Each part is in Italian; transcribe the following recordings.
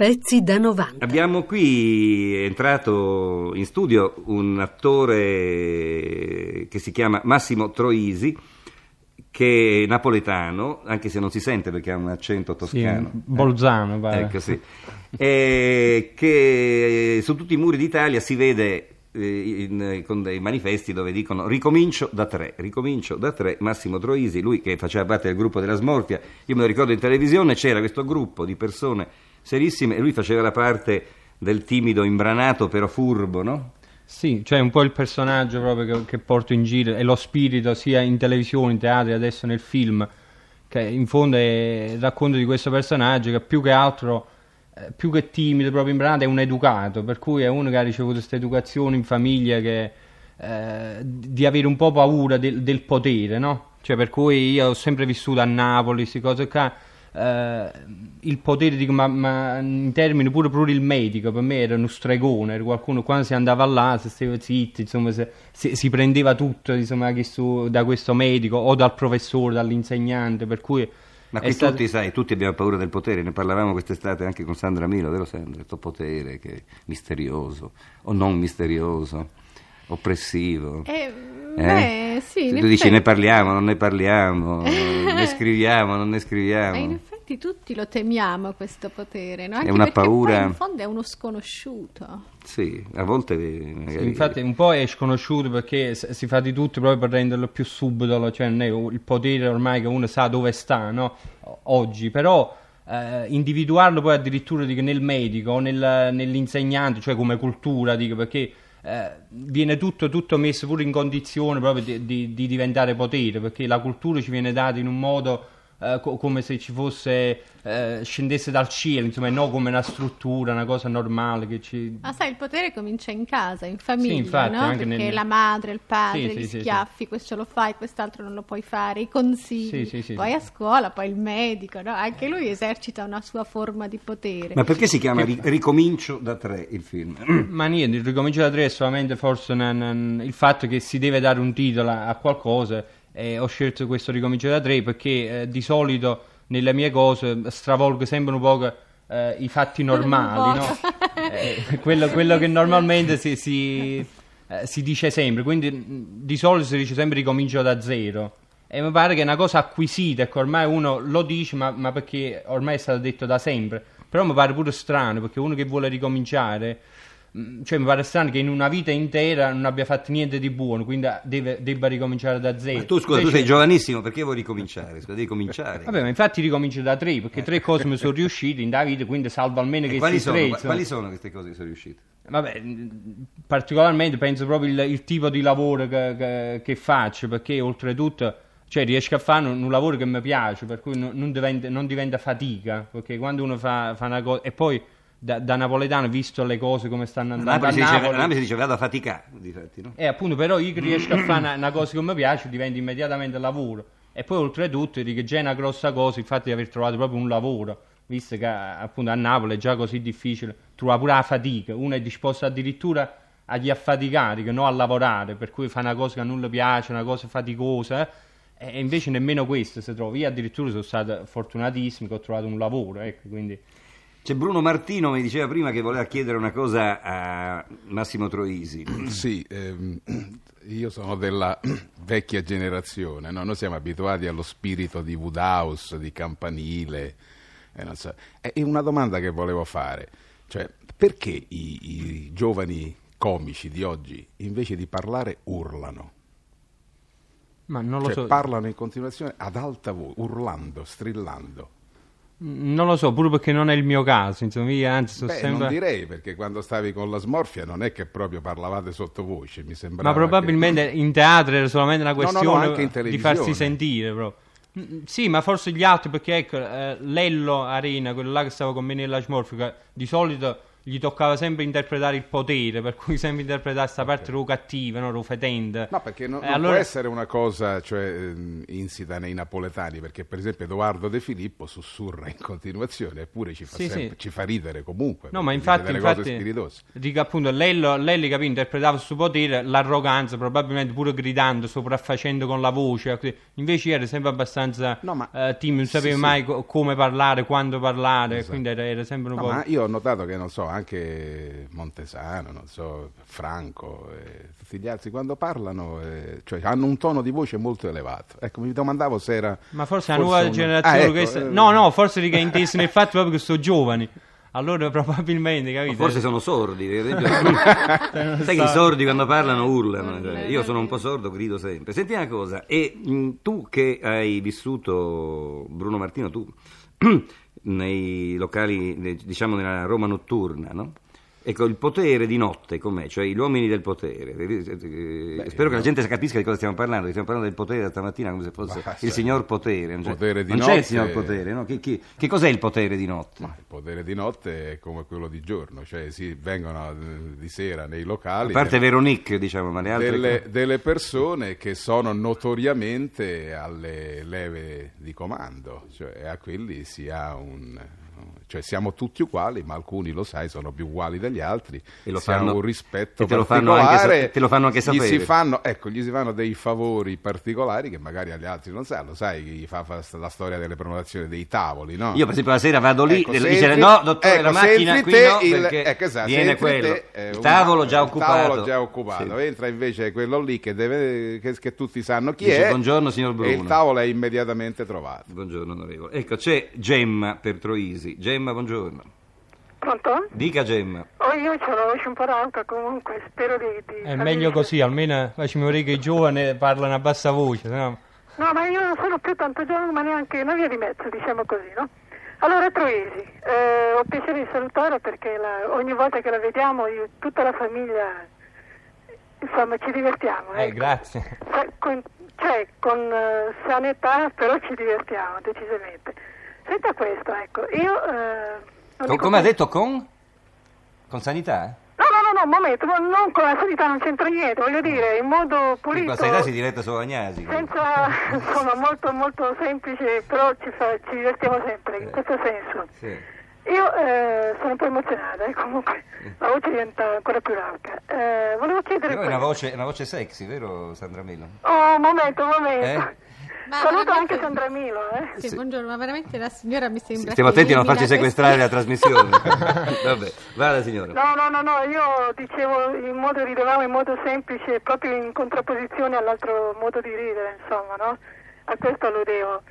Pezzi da 90. Abbiamo qui entrato in studio un attore che si chiama Massimo Troisi, che è napoletano, anche se non si sente perché ha un accento toscano. Sì, bolzano, eh? pare. Ecco, sì. e che su tutti i muri d'Italia si vede eh, in, con dei manifesti dove dicono ricomincio da tre, ricomincio da tre, Massimo Troisi, lui che faceva parte del gruppo della Smorfia, io me lo ricordo in televisione, c'era questo gruppo di persone serissime e lui faceva la parte del timido imbranato però furbo, no? Sì, cioè un po' il personaggio proprio che, che porto in giro e lo spirito sia in televisione, in teatro e adesso nel film, che in fondo è il racconto di questo personaggio che più che altro, eh, più che timido, proprio imbranato, è un educato, per cui è uno che ha ricevuto questa educazione in famiglia che, eh, di avere un po' paura del, del potere, no? Cioè per cui io ho sempre vissuto a Napoli, queste cose qua eh, il potere, dico, ma, ma, in termini pure, pure il medico per me era uno stregone, era qualcuno quando si andava là, si stava zitto, insomma, se, se, si prendeva tutto insomma, da questo medico o dal professore, dall'insegnante, per cui... Ma qui stato... tutti, sai, tutti abbiamo paura del potere, ne parlavamo quest'estate anche con Sandra Milo, vero Sandra? Questo potere che è misterioso o non misterioso, oppressivo. Eh, eh? Beh, sì, tu effetti... dici ne parliamo, non ne parliamo, ne scriviamo, non ne scriviamo. In effetti tutti lo temiamo questo potere, no? Anche è una paura. in fondo è uno sconosciuto. Sì, a volte magari... sì, infatti un po' è sconosciuto perché si fa di tutto proprio per renderlo più subdolo, cioè non è il potere ormai che uno sa dove sta, no? Oggi, però eh, individuarlo poi addirittura dico, nel medico o nel, nell'insegnante, cioè come cultura, dico, perché eh, viene tutto, tutto, messo pure in condizione proprio di, di, di, diventare potere, perché la cultura ci viene data in un modo eh, co- come se ci fosse, eh, scendesse dal cielo, insomma, e non come una struttura, una cosa normale che ci... Ma sai, il potere comincia in casa, in famiglia, sì, infatti, no? Perché nel... la madre, il padre, sì, gli sì, schiaffi, questo lo fai, quest'altro non lo puoi fare, i consigli, poi a scuola, poi il medico, no? Anche lui esercita una sua forma di potere. Ma perché si chiama che... Ricomincio da tre il film? Ma niente, il Ricomincio da tre è solamente forse un, un, il fatto che si deve dare un titolo a qualcosa eh, ho scelto questo ricomincio da tre perché eh, di solito nelle mie cose stravolgo sempre un po' eh, i fatti normali, no? Eh, quello, quello, che normalmente si, si, eh, si, dice sempre, quindi di solito si dice sempre ricomincio da zero. E mi pare che è una cosa acquisita, ecco, ormai uno lo dice, ma, ma perché ormai è stato detto da sempre. Però mi pare pure strano, perché uno che vuole ricominciare Mm, cioè mi pare strano che in una vita intera non abbia fatto niente di buono, quindi deve, debba ricominciare da zero. Ma tu scusa, Invece... tu sei giovanissimo, perché vuoi ricominciare? Scusa, devi cominciare. Vabbè, ma infatti ricomincio da tre, perché tre cose mi sono riuscite in Davide, quindi salvo almeno che quali sono, tre, quali sono queste cose che sono riuscite? Vabbè, particolarmente penso proprio il, il tipo di lavoro che, che, che, faccio, perché oltretutto cioè, riesco a fare un, un, lavoro che mi piace, per cui non, non, diventa, non diventa, fatica, perché quando uno fa, fa una cosa... E poi da, da, napoletano, visto le cose come stanno andando a Napoli, Napoli si dice vado a faticare, difatti, no? E appunto, però io riesco a fare una, una, cosa che mi piace, diventa immediatamente lavoro. E poi oltretutto, dico, già è una grossa cosa il fatto di aver trovato proprio un lavoro, visto che appunto a Napoli è già così difficile trovare pure la fatica. Uno è disposto addirittura a gli affaticare, che non a lavorare, per cui fa una cosa che non le piace, una cosa faticosa, eh? e invece nemmeno questo si trova. Io addirittura sono stato fortunatissimo che ho trovato un lavoro, ecco, quindi... C'è Bruno Martino, mi diceva prima che voleva chiedere una cosa a Massimo Troisi. Sì, ehm, io sono della vecchia generazione, no? noi siamo abituati allo spirito di Woodhouse, di Campanile. Eh, so. È una domanda che volevo fare, cioè perché i, i giovani comici di oggi invece di parlare urlano? Ma non lo cioè, so. parlano in continuazione ad alta voce, urlando, strillando. Non lo so, pure perché non è il mio caso, insomma, io anzi sto Beh, sempre... non direi, perché quando stavi con la smorfia non è che proprio parlavate sottovoce, mi sembrava Ma probabilmente che... in teatro era solamente una questione no, no, no, di farsi sentire proprio. Mm, sì, ma forse gli altri, perché ecco, eh, Lello Arena, quello là che stava con me nella smorfia, di solito gli toccava sempre interpretare il potere, per cui sempre interpretare questa parte okay. cattiva, no? fetente. No, perché no, non allora... può essere una cosa cioè, ehm, insita nei napoletani, perché per esempio Edoardo De Filippo sussurra in continuazione, eppure ci fa, sì, sempre, sì. Ci fa ridere comunque. No, ma infatti, infatti dica appunto, lei, lo, lei capì, interpretava il suo potere, l'arroganza, probabilmente pure gridando, sopraffacendo con la voce, invece era sempre abbastanza no, ma... uh, timido, non sapeva sì, mai co- come parlare, quando parlare, esatto. quindi era, era sempre un no, po'... Ma io ho notato che, non so, anche Montesano, non so, Franco, eh, tutti gli altri quando parlano eh, cioè, hanno un tono di voce molto elevato. Ecco, mi domandavo se era... Ma forse, forse la nuova una... generazione... Ah, ecco, questa... eh... No, no, forse che intesi nel fatto proprio che sono giovani. Allora probabilmente, capito? forse sono sordi, sai che i sordi quando parlano urlano, cioè, io sono un po' sordo, grido sempre. Senti una cosa, e mh, tu che hai vissuto, Bruno Martino, tu nei locali, diciamo nella Roma notturna, no? Ecco, il potere di notte com'è? Cioè gli uomini del potere. Beh, Spero che la gente capisca di cosa stiamo parlando, stiamo parlando del potere da stamattina come se fosse Basta. il signor potere. Non, potere non c'è il signor potere, no? Che, che, che, cos'è il potere di notte? Ma il potere di notte è come quello di giorno, cioè si vengono eh, di sera nei locali. A parte delle, Veronique, diciamo, ma le altre... Delle, delle persone che sono notoriamente alle leve di comando, cioè a quelli si ha un cioè siamo tutti uguali, ma alcuni lo sai sono più uguali degli altri, e lo fanno, un rispetto e te lo fanno anche, te lo fanno anche sapere. Gli si fanno, ecco, gli si fanno dei favori particolari che magari agli altri non sanno, sai, gli fa, fa la storia delle prenotazioni dei tavoli, no? Io per esempio la sera vado lì ecco, e dice no, dottore, ecco, la macchina qui no, il, ecco, esatto, viene quello, te, eh, il tavolo già occupato. Tavolo già occupato, sì. entra invece quello lì che, deve, che, che tutti sanno chi dice, è. Buongiorno signor Bruno. E il tavolo è immediatamente trovato. Buongiorno onorevole. Ecco, c'è Gemma per Troisi. Gemma, buongiorno. Pronto? Dica Gemma. Oh, io ho la voce un po' rauca comunque, spero di... di È meglio così, almeno facciamo vedere che i giovani parlano a bassa voce, no? No, ma io non sono più tanto giovane, ma neanche una via di mezzo, diciamo così, no? Allora, Troisi, eh, ho piacere di salutarla perché la, ogni volta che la vediamo, io, tutta la famiglia, insomma, ci divertiamo. Eh, ecco. grazie. Sa, con, cioè, con uh, sanità, però ci divertiamo, decisamente. Senta questo, ecco, io... Uh, con, come ha detto con? Con sanità? Eh? No, no, no, un momento, non con la sanità non c'entra niente, voglio dire, in modo pulito. La sanità si diretta solo Agnasi. Senza, insomma, molto, molto semplice, però ci, fa, ci divertiamo sempre, in questo senso. Sì. Io eh, sono un po' emozionata, eh, comunque la voce diventa ancora più rauca. Eh, volevo chiedere... Però è una voce, una voce sexy, vero Sandra Melo? Oh, un momento, un momento. Ma Saluto veramente... anche Sandra Milo. Eh? Sì, sì, buongiorno, ma veramente la signora mi sembra. Stiamo attenti a non farci sequestrare la trasmissione. Vabbè, vada signora. No, no, no, no, io dicevo in modo, ridevamo in modo semplice, proprio in contrapposizione all'altro modo di ridere, insomma, no? A questo alludevo.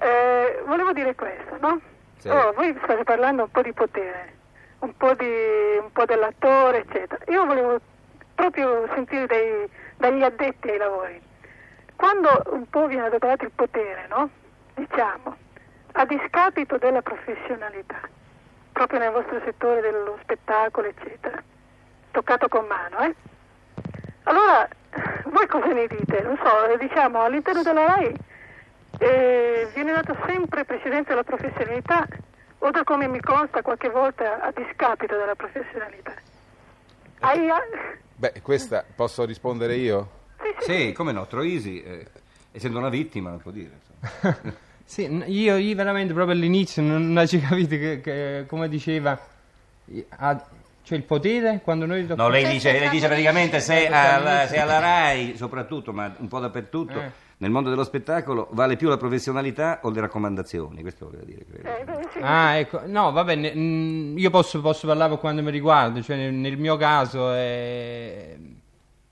Eh, volevo dire questo, no? Sì. Oh, voi state parlando un po' di potere, un po', di, un po dell'attore, eccetera. Io volevo proprio sentire dai, dagli addetti ai lavori quando un po' viene adoperato il potere, no? Diciamo, a discapito della professionalità, proprio nel vostro settore dello spettacolo, eccetera, toccato con mano, eh? Allora, voi cosa ne dite? Non so, diciamo, all'interno della RAI eh, viene dato sempre precedenza alla professionalità o da come mi consta qualche volta a discapito della professionalità? Aia. Beh, questa posso rispondere io? Sì, come no, Troisi, eh, essendo una vittima, non può dire. sì, io, io, veramente proprio all'inizio non, non ci capite che, che, come diceva, ha, cioè il potere quando noi... No, lei dice, lei dice praticamente se alla, se alla RAI, soprattutto, ma un po' dappertutto... Eh nel mondo dello spettacolo vale più la professionalità o le raccomandazioni? Questo voleva dire, credo. Eh, ah, ecco, no, va bene, io posso, posso parlare quando mi riguarda, cioè nel, nel mio caso è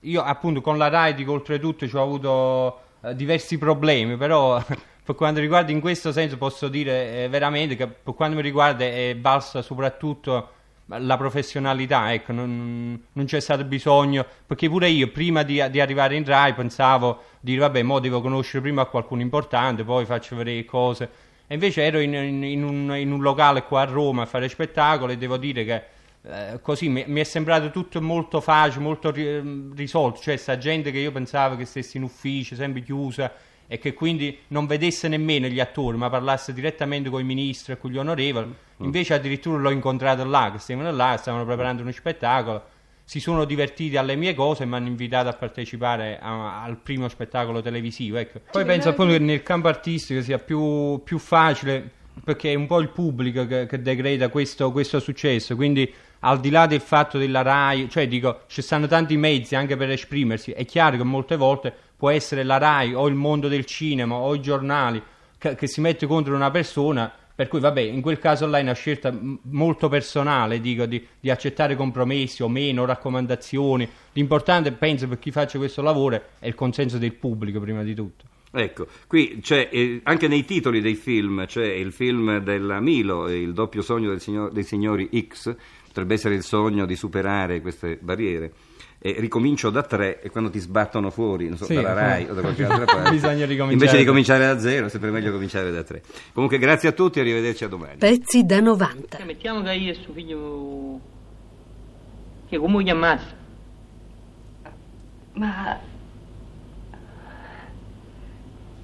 io appunto con la RAI oltretutto ci ho avuto eh, diversi problemi, però per quanto riguarda in questo senso posso dire eh, veramente che per quanto mi riguarda è balsa soprattutto la professionalità, ecco, non, non, c'è stato bisogno, perché pure io prima di, di, arrivare in RAI pensavo di dire vabbè, mo devo conoscere prima qualcuno importante, poi faccio vedere cose, e invece ero in, in, in, un, in un locale qua a Roma a fare spettacolo e devo dire che eh, così mi, mi, è sembrato tutto molto facile, molto ri, risolto, cioè sta gente che io pensavo che stesse in ufficio, sempre chiusa e che quindi non vedesse nemmeno gli attori, ma parlasse direttamente con i ministri e con gli onorevoli. Invece addirittura l'ho incontrato là, che stavano là, stavano preparando uno spettacolo si sono divertiti alle mie cose e mi hanno invitato a partecipare a, al primo spettacolo televisivo. Ecco. Poi penso appunto che nel campo artistico sia più, più facile perché è un po' il pubblico che, che decreta questo, questo, successo. Quindi, al di là del fatto della RAI, cioè dico, ci stanno tanti mezzi anche per esprimersi. È chiaro che molte volte può essere la RAI o il mondo del cinema o i giornali che, che si mette contro una persona per cui, vabbè, in quel caso là è una scelta molto personale, dico, di, di accettare compromessi o meno, raccomandazioni. L'importante, penso, per chi faccia questo lavoro è il consenso del pubblico, prima di tutto. Ecco, qui c'è eh, anche nei titoli dei film, c'è il film della Milo, il doppio sogno signor, dei signori X, potrebbe essere il sogno di superare queste barriere. E ricomincio da tre e quando ti sbattono fuori non so, sì, dalla RAI o da qualche altra parte bisogna ricominciare invece di cominciare da zero è sempre meglio cominciare da tre. Comunque grazie a tutti e arrivederci a domani. Pezzi da 90 eh, mettiamo che io e suo figlio che comunque chiamarsi ma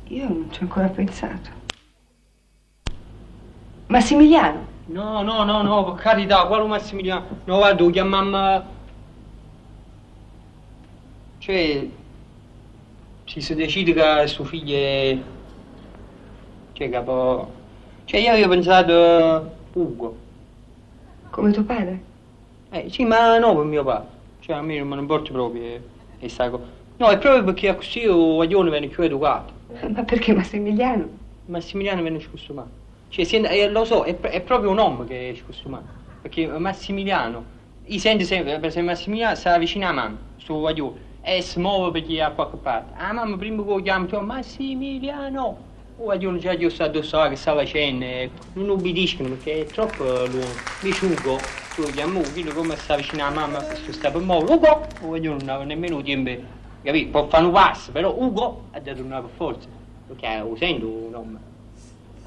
io non ci ho ancora pensato. Massimiliano no no no no per carità quale Massimiliano no guarda lo chiamiamo cioè, si, si decide che suo figlio è... Cioè, capo... Cioè, io avevo pensato Ugo. Come tuo padre? Eh, sì, ma no per mio padre. Cioè, a me non mi importa proprio e, e No, è proprio perché così il guaglione viene più educato. Ma perché Massimiliano? Massimiliano viene scostumato. Cioè, si, eh, lo so, è, è, proprio un uomo che è scostumato. Perché Massimiliano, io sento sempre, per esempio Massimiliano sta vicino a mamma, suo guaglione e si muove perché a qualche parte. Ah mamma prima che lo chiamo, cioè, Massimiliano, o a giorno già io sto addosso che sta facendo, non ubbidiscono perché è troppo lungo. Mi sciugo, tu lo chiamo Ugo, come sta vicino a mamma, questo sta per muovere, Ugo, o a giorno non aveva nemmeno tempo, capito? Può fare un passo, però Ugo ha dato una per forza, perché lo sento un nome.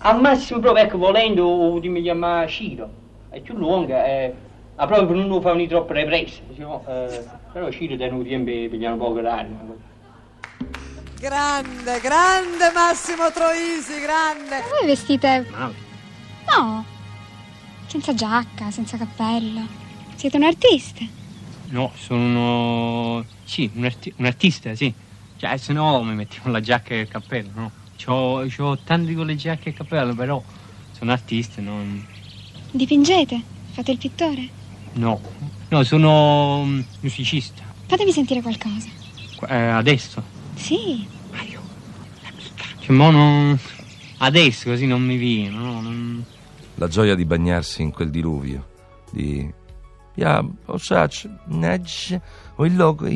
Al massimo proprio, ecco, volendo, mi chiama Ciro, è più lunga, eh, ma proprio per non lo fare troppo represse, no? Eh, però Ciro tenuto tempo pigliano poco l'aria. Grande, grande Massimo Troisi, grande. Voi vestite... Male. No, senza giacca, senza cappello. Siete un artista? No, sono... Sì, un, arti... un artista, sì. Cioè, se no mi mettiamo la giacca e il cappello, no? C'ho, c'ho tanti con le giacche e cappello, però sono artista, non... Dipingete? Fate il pittore? No, No, sono mm, musicista. Fatemi sentire qualcosa. Eh, adesso? Sì. Mario, Che mo non... Adesso così non mi viene, no? Non... La gioia di bagnarsi in quel diluvio, di... Ja, osac, nedge, o il logo,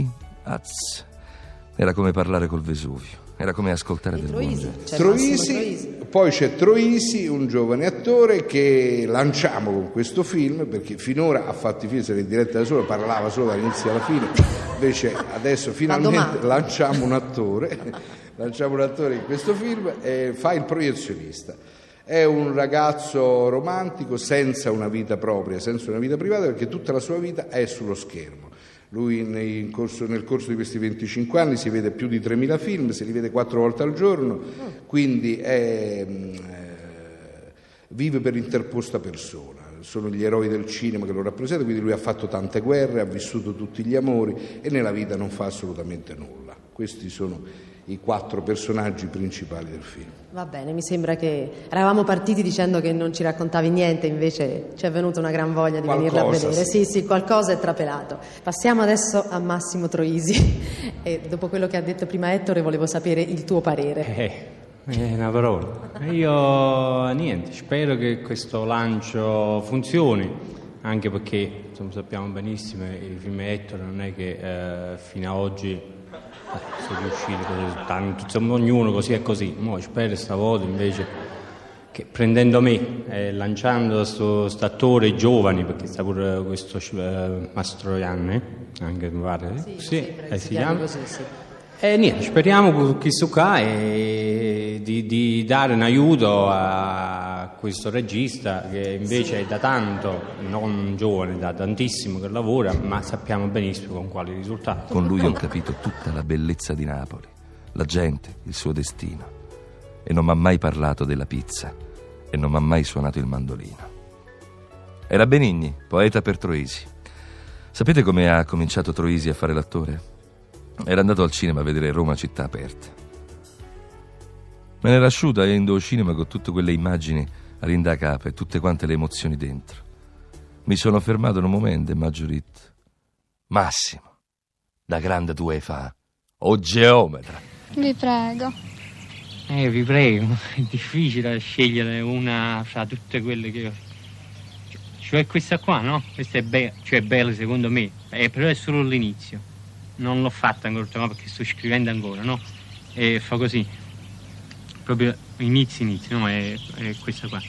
Era come parlare col Vesuvio. Era come ascoltare del Troisi, Troisi, poi c'è Troisi, un giovane attore che lanciamo con questo film, perché finora ha fatto i film, se in diretta da solo, parlava solo dall'inizio alla fine, invece adesso finalmente lanciamo un attore, lanciamo un attore in questo film e fa il proiezionista. È un ragazzo romantico senza una vita propria, senza una vita privata, perché tutta la sua vita è sullo schermo. Lui corso, nel corso di questi 25 anni si vede più di 3.000 film, se li vede quattro volte al giorno, quindi è, eh, vive per interposta persona. Sono gli eroi del cinema che lo rappresentano, quindi lui ha fatto tante guerre, ha vissuto tutti gli amori e nella vita non fa assolutamente nulla. Questi sono i quattro personaggi principali del film. Va bene, mi sembra che eravamo partiti dicendo che non ci raccontavi niente, invece ci è venuta una gran voglia di qualcosa, venirla a vedere. Sì. sì, sì, qualcosa è trapelato. Passiamo adesso a Massimo Troisi e dopo quello che ha detto prima Ettore volevo sapere il tuo parere. Eh, è una parola. Io niente, spero che questo lancio funzioni, anche perché insomma, sappiamo benissimo che il film Ettore non è che eh, fino ad oggi sono riusciti così tanto, insomma ognuno così è così. Mo spero stavolta invece che prendendo me e lanciando questo attore giovani, perché sta pure questo eh, Mastroianni, anche mi pare, sì, sì, eh, si chiama così, sì. E niente, speriamo con questo qua e di, di, dare un aiuto a questo regista che invece sì. è da tanto, non giovane, da tantissimo che lavora, ma sappiamo benissimo con quali risultati. Con lui ho capito tutta la bellezza di Napoli, la gente, il suo destino. E non mi ha mai parlato della pizza e non mi ha mai suonato il mandolino. Era Benigni, poeta per Troisi. Sapete come ha cominciato Troisi a fare l'attore? Era andato al cinema a vedere Roma città aperta. Me n'era asciuta e cinema con tutte quelle immagini a rinda capa e tutte quante le emozioni dentro. Mi sono fermato un momento e Maggiorit. Massimo, da grande tu hai fa, o geometra. Vi prego. Eh, vi prego, è difficile scegliere una fra tutte quelle che ho cioè questa qua, no? Questa è bella, cioè bella secondo me, eh, però è solo l'inizio. Non l'ho fatta ancora, perché sto scrivendo ancora, no? E fa così. Proprio inizio, inizio, no? È, è questa qua.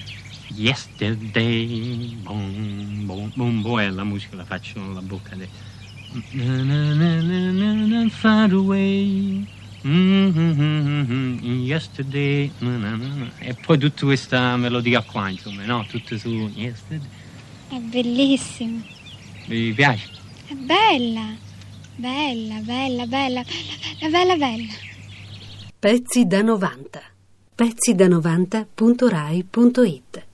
Yesterday, boom, boom, boom, boom, e la musica la faccio con la bocca adesso. Na, na, na, far away. Mm-hmm, yesterday, e poi tutta questa melodia qua, insomma, no? Tutte su yesterday. È bellissima. Mi piace? È bella, bella, bella, bella, bella, bella, bella. Pezzi da 90. Pezzi da 90.rai.it